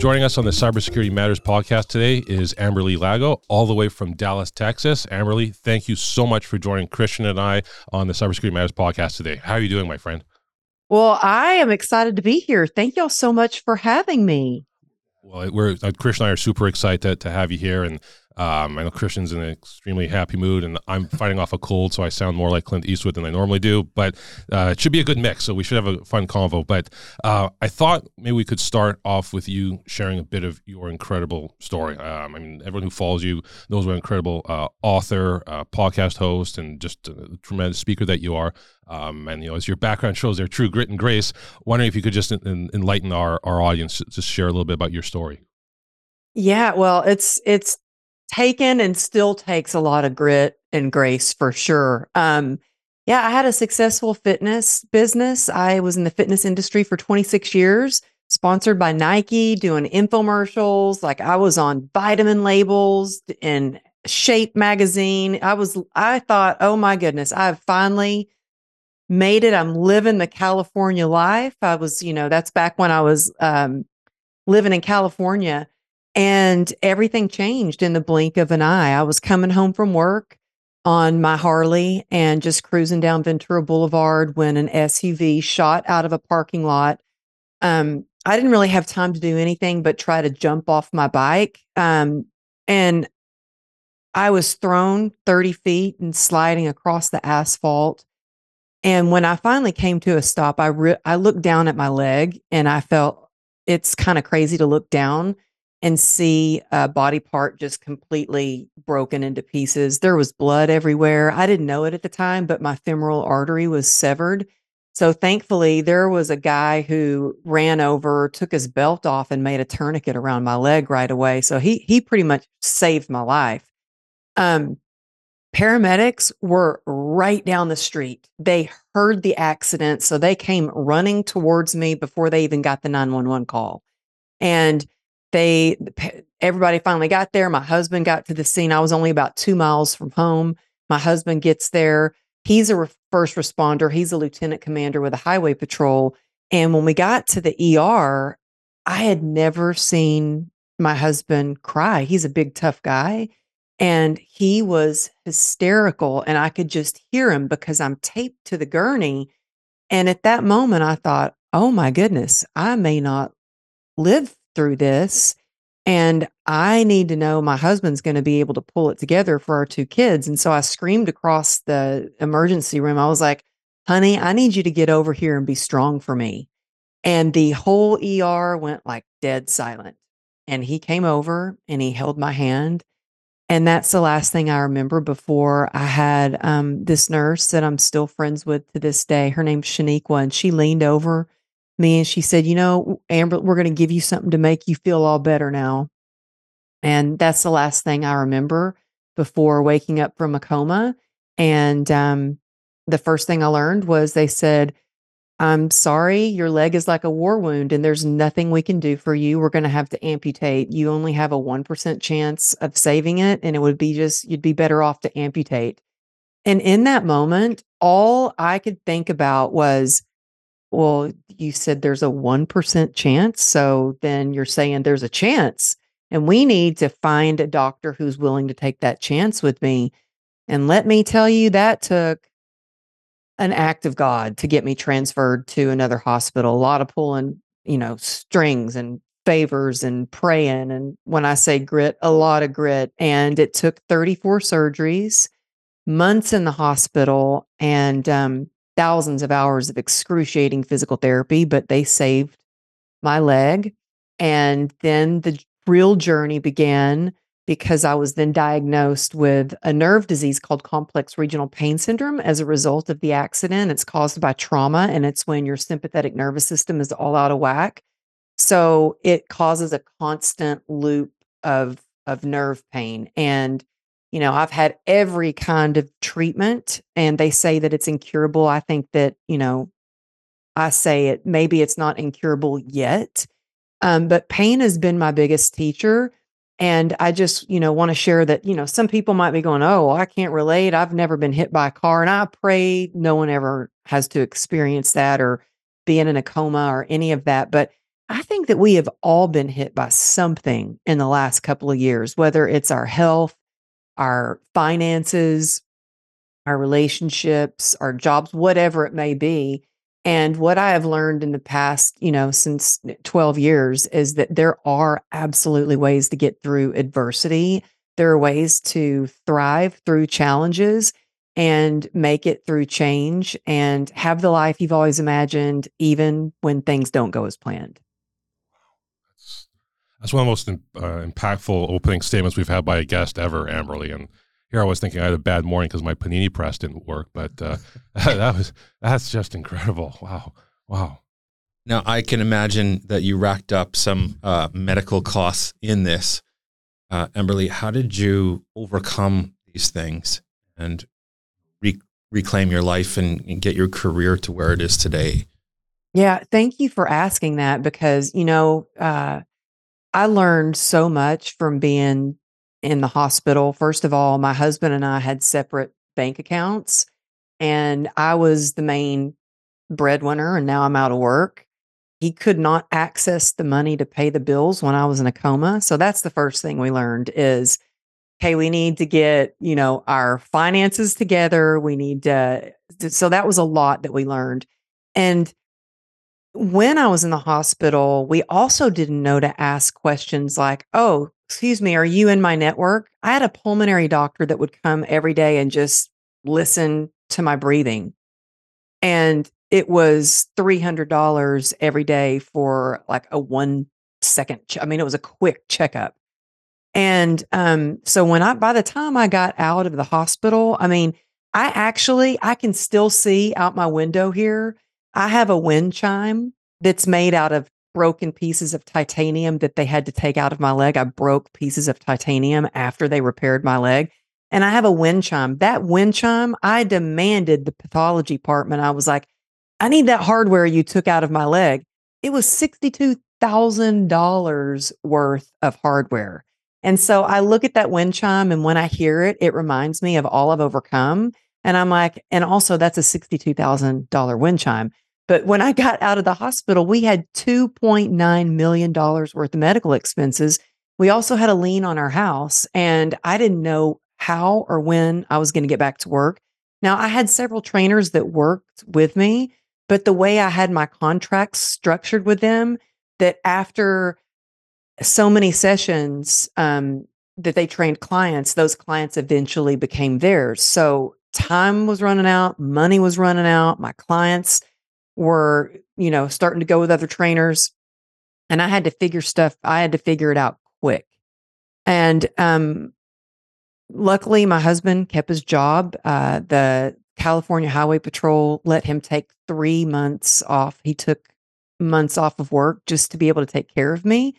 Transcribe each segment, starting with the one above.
Joining us on the Cybersecurity Matters podcast today is Amberly Lago, all the way from Dallas, Texas. Amberly, thank you so much for joining Christian and I on the Cybersecurity Matters podcast today. How are you doing, my friend? Well, I am excited to be here. Thank y'all so much for having me. Well, we're uh, Christian and I are super excited to have you here, and um, I know Christian's in an extremely happy mood, and I'm fighting off a cold, so I sound more like Clint Eastwood than I normally do. But uh, it should be a good mix, so we should have a fun convo. But uh, I thought maybe we could start off with you sharing a bit of your incredible story. Um, I mean, everyone who follows you knows what an incredible uh, author, uh, podcast host, and just a tremendous speaker that you are. Um, and you know, as your background shows, there true grit and grace. Wondering if you could just enlighten our our audience, just share a little bit about your story. Yeah, well, it's it's taken and still takes a lot of grit and grace for sure. Um, yeah, I had a successful fitness business. I was in the fitness industry for 26 years, sponsored by Nike, doing infomercials. Like I was on vitamin labels and Shape magazine. I was, I thought, oh my goodness, I've finally made it. I'm living the California life. I was, you know, that's back when I was um, living in California. And everything changed in the blink of an eye. I was coming home from work on my Harley and just cruising down Ventura Boulevard when an SUV shot out of a parking lot. Um, I didn't really have time to do anything but try to jump off my bike. Um, and I was thrown 30 feet and sliding across the asphalt. And when I finally came to a stop, I re- I looked down at my leg and I felt it's kind of crazy to look down and see a body part just completely broken into pieces. There was blood everywhere. I didn't know it at the time, but my femoral artery was severed. So thankfully, there was a guy who ran over, took his belt off, and made a tourniquet around my leg right away. So he he pretty much saved my life. Um, paramedics were right down the street. They heard the accident, so they came running towards me before they even got the 911 call. And they everybody finally got there. My husband got to the scene. I was only about two miles from home. My husband gets there. He's a re- first responder. He's a lieutenant commander with a highway patrol. And when we got to the er i had never seen my husband cry. He's a big tough guy. And he was hysterical and i could just hear him because i'm taped to the gurney. And at that moment i thought oh my goodness i may not live through this. And I need to know my husband's going to be able to pull it together for our two kids. And so I screamed across the emergency room. I was like, honey, I need you to get over here and be strong for me. And the whole ER went like dead silent. And he came over and he held my hand. And that's the last thing I remember before I had um, this nurse that I'm still friends with to this day. Her name's Shaniqua. And she leaned over and she said, You know, Amber, we're going to give you something to make you feel all better now. And that's the last thing I remember before waking up from a coma. And um, the first thing I learned was they said, I'm sorry, your leg is like a war wound and there's nothing we can do for you. We're going to have to amputate. You only have a 1% chance of saving it. And it would be just, you'd be better off to amputate. And in that moment, all I could think about was, well, you said there's a 1% chance. So then you're saying there's a chance. And we need to find a doctor who's willing to take that chance with me. And let me tell you, that took an act of God to get me transferred to another hospital. A lot of pulling, you know, strings and favors and praying. And when I say grit, a lot of grit. And it took 34 surgeries, months in the hospital. And um, thousands of hours of excruciating physical therapy, but they saved my leg. And then the real journey began because I was then diagnosed with a nerve disease called complex regional pain syndrome as a result of the accident. It's caused by trauma, and it's when your sympathetic nervous system is all out of whack. So it causes a constant loop of of nerve pain. And you know, I've had every kind of treatment and they say that it's incurable. I think that, you know, I say it, maybe it's not incurable yet. Um, but pain has been my biggest teacher. And I just, you know, want to share that, you know, some people might be going, oh, I can't relate. I've never been hit by a car. And I pray no one ever has to experience that or being in a coma or any of that. But I think that we have all been hit by something in the last couple of years, whether it's our health, our finances, our relationships, our jobs, whatever it may be. And what I have learned in the past, you know, since eh, 12 years is that there are absolutely ways to get through adversity. There are ways to thrive through challenges and make it through change and have the life you've always imagined, even when things don't go as planned. That's one of the most uh, impactful opening statements we've had by a guest ever, Amberly. And here I was thinking I had a bad morning because my panini press didn't work, but uh, that was that's just incredible. Wow, wow. Now I can imagine that you racked up some uh, medical costs in this. Uh, Amberly, how did you overcome these things and re- reclaim your life and, and get your career to where it is today? Yeah, thank you for asking that because you know uh, I learned so much from being in the hospital. First of all, my husband and I had separate bank accounts, and I was the main breadwinner, and now I'm out of work. He could not access the money to pay the bills when I was in a coma. So that's the first thing we learned is hey, we need to get, you know, our finances together. We need to so that was a lot that we learned. And when I was in the hospital, we also didn't know to ask questions like, oh, excuse me, are you in my network? I had a pulmonary doctor that would come every day and just listen to my breathing. And it was $300 every day for like a one second. I mean, it was a quick checkup. And um, so when I, by the time I got out of the hospital, I mean, I actually, I can still see out my window here I have a wind chime that's made out of broken pieces of titanium that they had to take out of my leg. I broke pieces of titanium after they repaired my leg. And I have a wind chime. That wind chime, I demanded the pathology department. I was like, I need that hardware you took out of my leg. It was $62,000 worth of hardware. And so I look at that wind chime, and when I hear it, it reminds me of all I've overcome. And I'm like, and also that's a $62,000 wind chime. But when I got out of the hospital, we had $2.9 million worth of medical expenses. We also had a lien on our house, and I didn't know how or when I was going to get back to work. Now, I had several trainers that worked with me, but the way I had my contracts structured with them, that after so many sessions um, that they trained clients, those clients eventually became theirs. So time was running out, money was running out, my clients were, you know, starting to go with other trainers. And I had to figure stuff, I had to figure it out quick. And um luckily my husband kept his job. Uh the California Highway Patrol let him take three months off. He took months off of work just to be able to take care of me.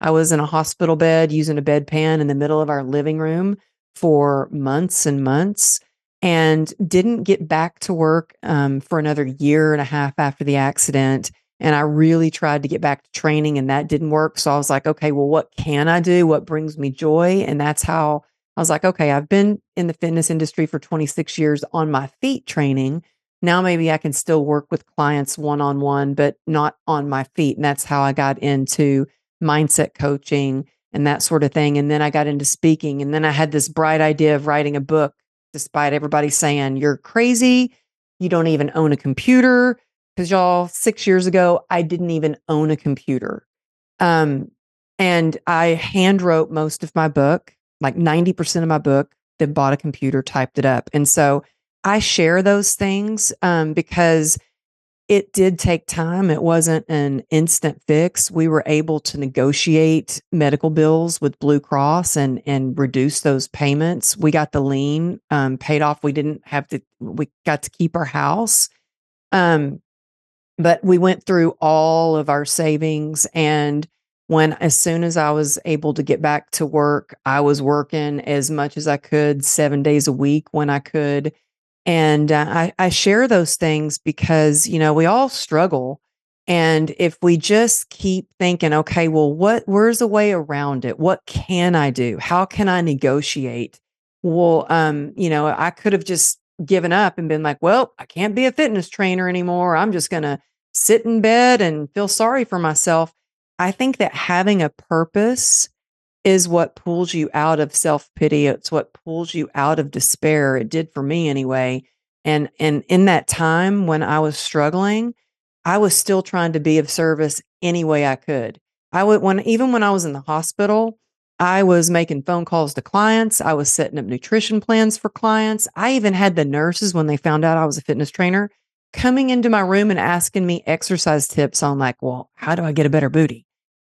I was in a hospital bed using a bedpan in the middle of our living room for months and months and didn't get back to work um, for another year and a half after the accident. And I really tried to get back to training and that didn't work. So I was like, okay, well, what can I do? What brings me joy? And that's how I was like, okay, I've been in the fitness industry for 26 years on my feet training. Now maybe I can still work with clients one on one, but not on my feet. And that's how I got into mindset coaching and that sort of thing. And then I got into speaking. And then I had this bright idea of writing a book despite everybody saying you're crazy, you don't even own a computer. Because y'all, six years ago, I didn't even own a computer. Um, and I hand wrote most of my book, like 90% of my book, then bought a computer, typed it up. And so I share those things um, because it did take time. It wasn't an instant fix. We were able to negotiate medical bills with Blue Cross and and reduce those payments. We got the lien um, paid off. We didn't have to. We got to keep our house. Um, but we went through all of our savings and when as soon as I was able to get back to work, I was working as much as I could, seven days a week when I could and uh, I, I share those things because, you know, we all struggle. And if we just keep thinking, okay, well, what, where's a way around it? What can I do? How can I negotiate? Well, um, you know, I could have just given up and been like, well, I can't be a fitness trainer anymore. I'm just going to sit in bed and feel sorry for myself. I think that having a purpose is what pulls you out of self pity. It's what pulls you out of despair. It did for me anyway. And and in that time when I was struggling, I was still trying to be of service any way I could. I would when even when I was in the hospital, I was making phone calls to clients. I was setting up nutrition plans for clients. I even had the nurses when they found out I was a fitness trainer coming into my room and asking me exercise tips on like, well, how do I get a better booty?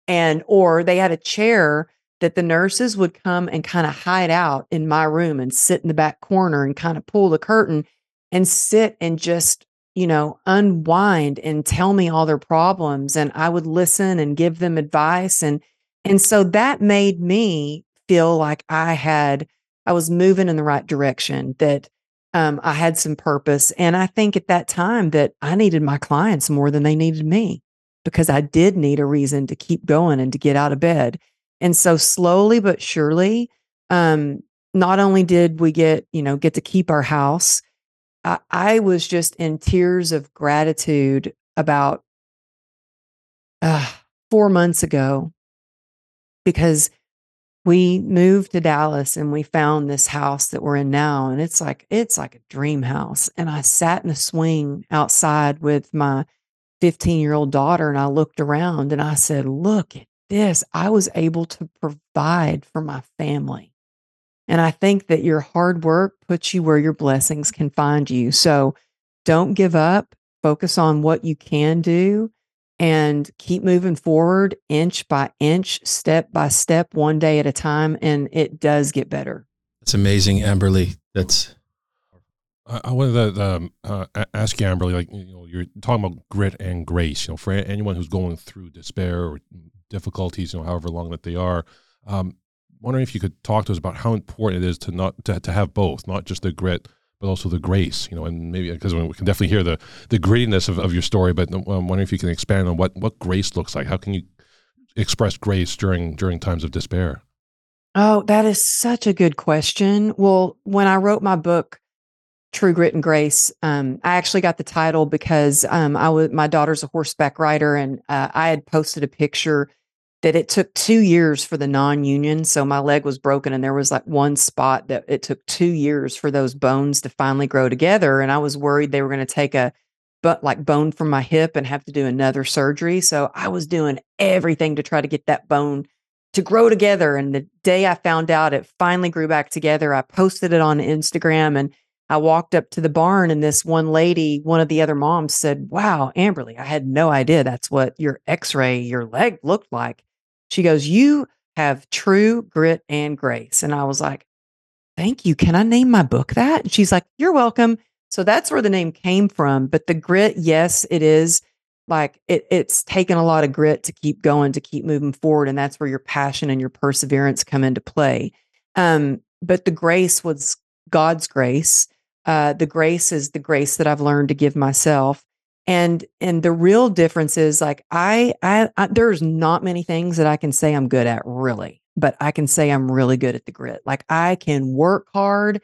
And or they had a chair that the nurses would come and kind of hide out in my room and sit in the back corner and kind of pull the curtain and sit and just, you know, unwind and tell me all their problems and I would listen and give them advice and and so that made me feel like I had I was moving in the right direction that um, I had some purpose and I think at that time that I needed my clients more than they needed me because I did need a reason to keep going and to get out of bed. And so slowly but surely, um, not only did we get, you know, get to keep our house, I, I was just in tears of gratitude about uh, four months ago because we moved to Dallas and we found this house that we're in now and it's like it's like a dream house and I sat in a swing outside with my 15-year-old daughter and I looked around and I said look at this I was able to provide for my family and I think that your hard work puts you where your blessings can find you so don't give up focus on what you can do and keep moving forward inch by inch, step by step, one day at a time. And it does get better. That's amazing, Amberly. That's. I, I wanted to um, uh, ask you, Amberly, like, you know, you're talking about grit and grace, you know, for anyone who's going through despair or difficulties, you know, however long that they are. Um, wondering if you could talk to us about how important it is to not to, to have both, not just the grit, but also the grace, you know, and maybe because we can definitely hear the the grittiness of, of your story, but I'm wondering if you can expand on what what grace looks like. How can you express grace during during times of despair? Oh, that is such a good question. Well, when I wrote my book, True Grit and Grace, um, I actually got the title because um, I was my daughter's a horseback rider, and uh, I had posted a picture that it took two years for the non-union. So my leg was broken and there was like one spot that it took two years for those bones to finally grow together. And I was worried they were going to take a but like bone from my hip and have to do another surgery. So I was doing everything to try to get that bone to grow together. And the day I found out it finally grew back together, I posted it on Instagram and I walked up to the barn and this one lady, one of the other moms said, Wow, Amberly, I had no idea that's what your x ray, your leg looked like. She goes, You have true grit and grace. And I was like, Thank you. Can I name my book that? And she's like, You're welcome. So that's where the name came from. But the grit, yes, it is like it, it's taken a lot of grit to keep going, to keep moving forward. And that's where your passion and your perseverance come into play. Um, but the grace was God's grace. Uh, the grace is the grace that I've learned to give myself and and the real difference is like I, I i there's not many things that i can say i'm good at really but i can say i'm really good at the grit. Like i can work hard.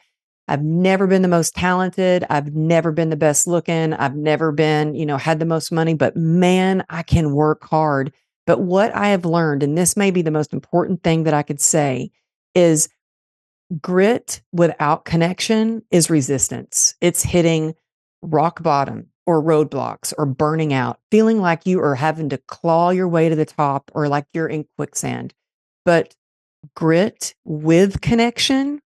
I've never been the most talented. I've never been the best looking. I've never been you know had the most money but man i can work hard. But what i have learned and this may be the most important thing that i could say is grit without connection is resistance. It's hitting rock bottom or roadblocks or burning out, feeling like you are having to claw your way to the top or like you're in quicksand. But grit with connection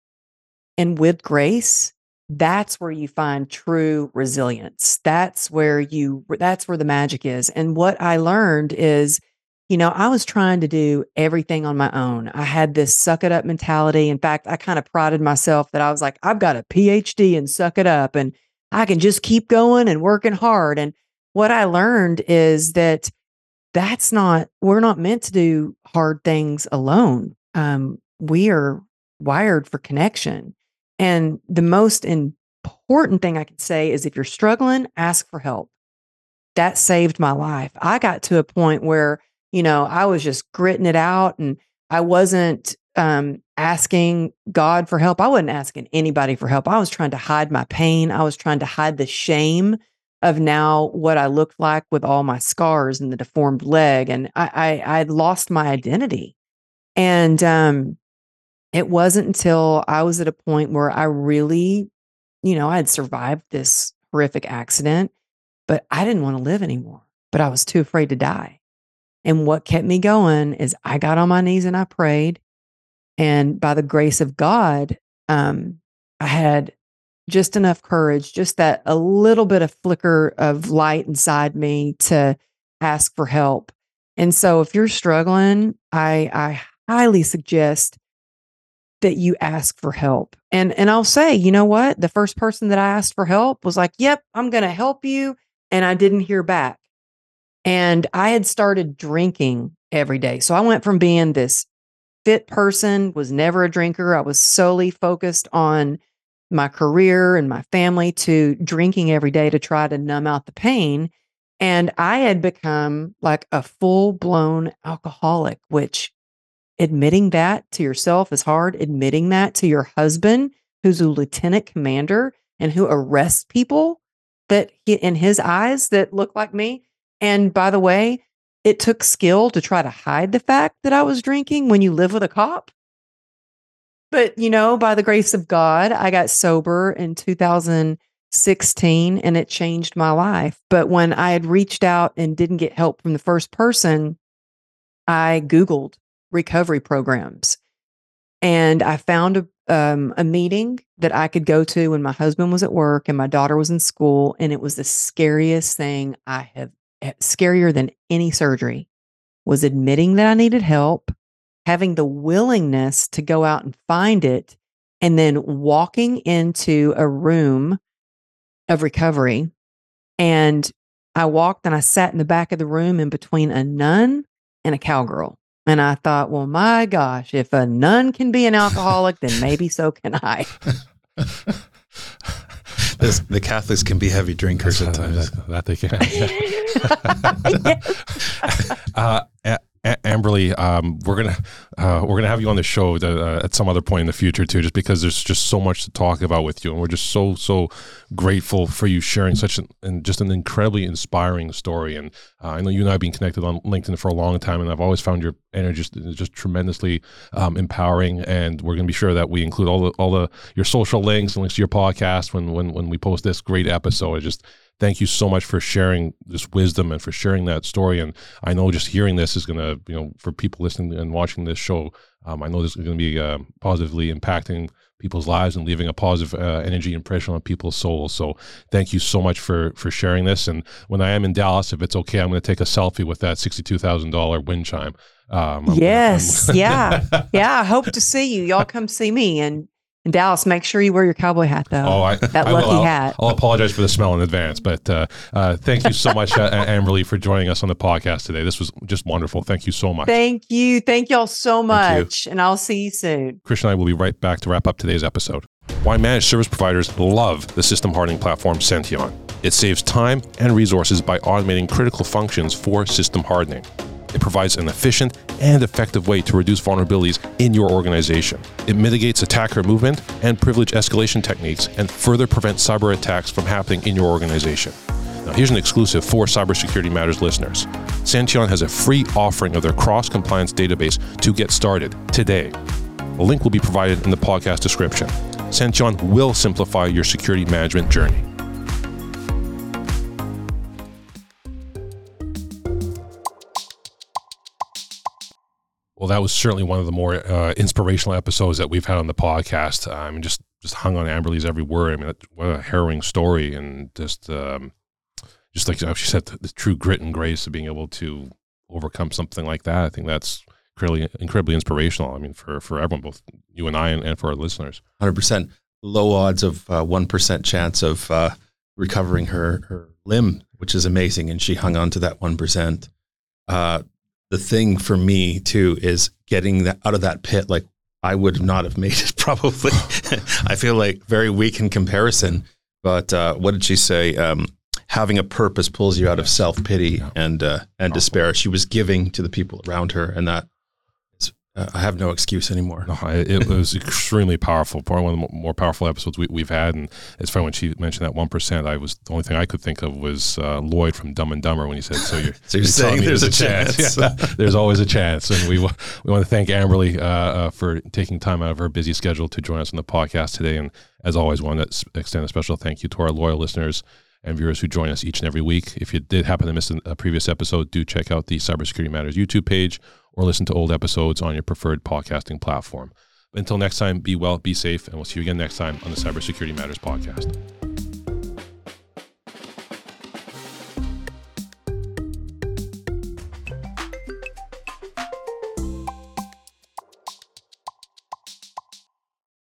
and with grace, that's where you find true resilience. That's where you that's where the magic is. And what I learned is you know, I was trying to do everything on my own. I had this suck it up mentality. In fact, I kind of prided myself that I was like, I've got a PhD and suck it up. And I can just keep going and working hard. And what I learned is that that's not, we're not meant to do hard things alone. Um, we are wired for connection. And the most important thing I can say is if you're struggling, ask for help. That saved my life. I got to a point where, you know, I was just gritting it out and I wasn't um, asking God for help. I wasn't asking anybody for help. I was trying to hide my pain. I was trying to hide the shame of now what I looked like with all my scars and the deformed leg. And I, I I'd lost my identity. And um it wasn't until I was at a point where I really, you know, I had survived this horrific accident, but I didn't want to live anymore. But I was too afraid to die. And what kept me going is I got on my knees and I prayed. And by the grace of God, um, I had just enough courage, just that a little bit of flicker of light inside me to ask for help. And so if you're struggling, I, I highly suggest that you ask for help. And and I'll say, you know what? The first person that I asked for help was like, "Yep, I'm going to help you." And I didn't hear back. And I had started drinking every day. So I went from being this fit person, was never a drinker. I was solely focused on my career and my family to drinking every day to try to numb out the pain. And I had become like a full blown alcoholic, which admitting that to yourself is hard. Admitting that to your husband, who's a lieutenant commander and who arrests people that he, in his eyes that look like me. And by the way, it took skill to try to hide the fact that I was drinking when you live with a cop. But, you know, by the grace of God, I got sober in 2016 and it changed my life. But when I had reached out and didn't get help from the first person, I Googled recovery programs. And I found a, um, a meeting that I could go to when my husband was at work and my daughter was in school. And it was the scariest thing I have, Eh, scarier than any surgery, was admitting that I needed help having the willingness to go out and find it, and then walking into a room of recovery. And I walked and I sat in the back of the room in between a nun and a cowgirl. And I thought, well, my gosh, if a nun can be an alcoholic, then maybe so can I. This, the Catholics can be heavy drinkers at times. That, that they can. Uh, yes. Uh, Amberly, um, we're gonna uh, we're gonna have you on the show to, uh, at some other point in the future too, just because there's just so much to talk about with you, and we're just so so grateful for you sharing such an and just an incredibly inspiring story. And uh, I know you and I have been connected on LinkedIn for a long time, and I've always found your energy just, just tremendously um, empowering. And we're gonna be sure that we include all the all the your social links and links to your podcast when when when we post this great episode. It just thank you so much for sharing this wisdom and for sharing that story. And I know just hearing this is going to, you know, for people listening and watching this show, um, I know this is going to be uh, positively impacting people's lives and leaving a positive uh, energy impression on people's souls. So thank you so much for for sharing this. And when I am in Dallas, if it's okay, I'm going to take a selfie with that sixty-two thousand dollar wind chime. Um, yes, yeah, yeah. I hope to see you. Y'all come see me and in Dallas, make sure you wear your cowboy hat, though. Oh, I, that I lucky will. hat. I'll, I'll, apologize for the smell in advance, but uh, uh, thank you so much, uh, Amberly, for joining us on the podcast today. This was just wonderful. Thank you so much. Thank you. Thank y'all so much. And I'll see you soon. Christian and I will be right back to wrap up today's episode. Why managed service providers love the system hardening platform Senteon. It saves time and resources by automating critical functions for system hardening. It provides an efficient and effective way to reduce vulnerabilities in your organization. It mitigates attacker movement and privilege escalation techniques and further prevents cyber attacks from happening in your organization. Now, here's an exclusive for Cybersecurity Matters listeners. Senteon has a free offering of their cross compliance database to get started today. A link will be provided in the podcast description. Senteon will simplify your security management journey. Well, that was certainly one of the more uh, inspirational episodes that we've had on the podcast. I mean, just just hung on Amberly's every word. I mean, what a harrowing story, and just um, just like she said, the, the, true grit and grace of being able to overcome something like that. I think that's incredibly incredibly inspirational. I mean, for for everyone, both you and I, and, and for our listeners. Hundred percent low odds of uh, one uh, chance of uh, recovering her her limb, which is amazing, and she hung on to that one percent. Uh, the thing for me too is getting that out of that pit. Like I would not have made it probably. I feel like very weak in comparison. But uh, what did she say? Um, having a purpose pulls you out of self pity and uh, and despair. She was giving to the people around her, and that I have no excuse anymore. No, I- it was extremely powerful. Probably one of the more powerful episodes we, we've had. And it's funny when she mentioned that one percent. I was the only thing I could think of was uh, Lloyd from Dumb and Dumber when he said, "So you're, So you're saying telling me there's a chance. Yeah, there's always a chance." And we we want to thank Amberly uh, uh, for taking time out of her busy schedule to join us on the podcast today. And as always, want to s- extend a special thank you to our loyal listeners and viewers who join us each and every week. If you did happen to miss a previous episode, do check out the Cybersecurity Matters YouTube page or listen to old episodes on your preferred podcasting platform. Until next time, be well, be safe, and we'll see you again next time on the Cybersecurity Matters podcast.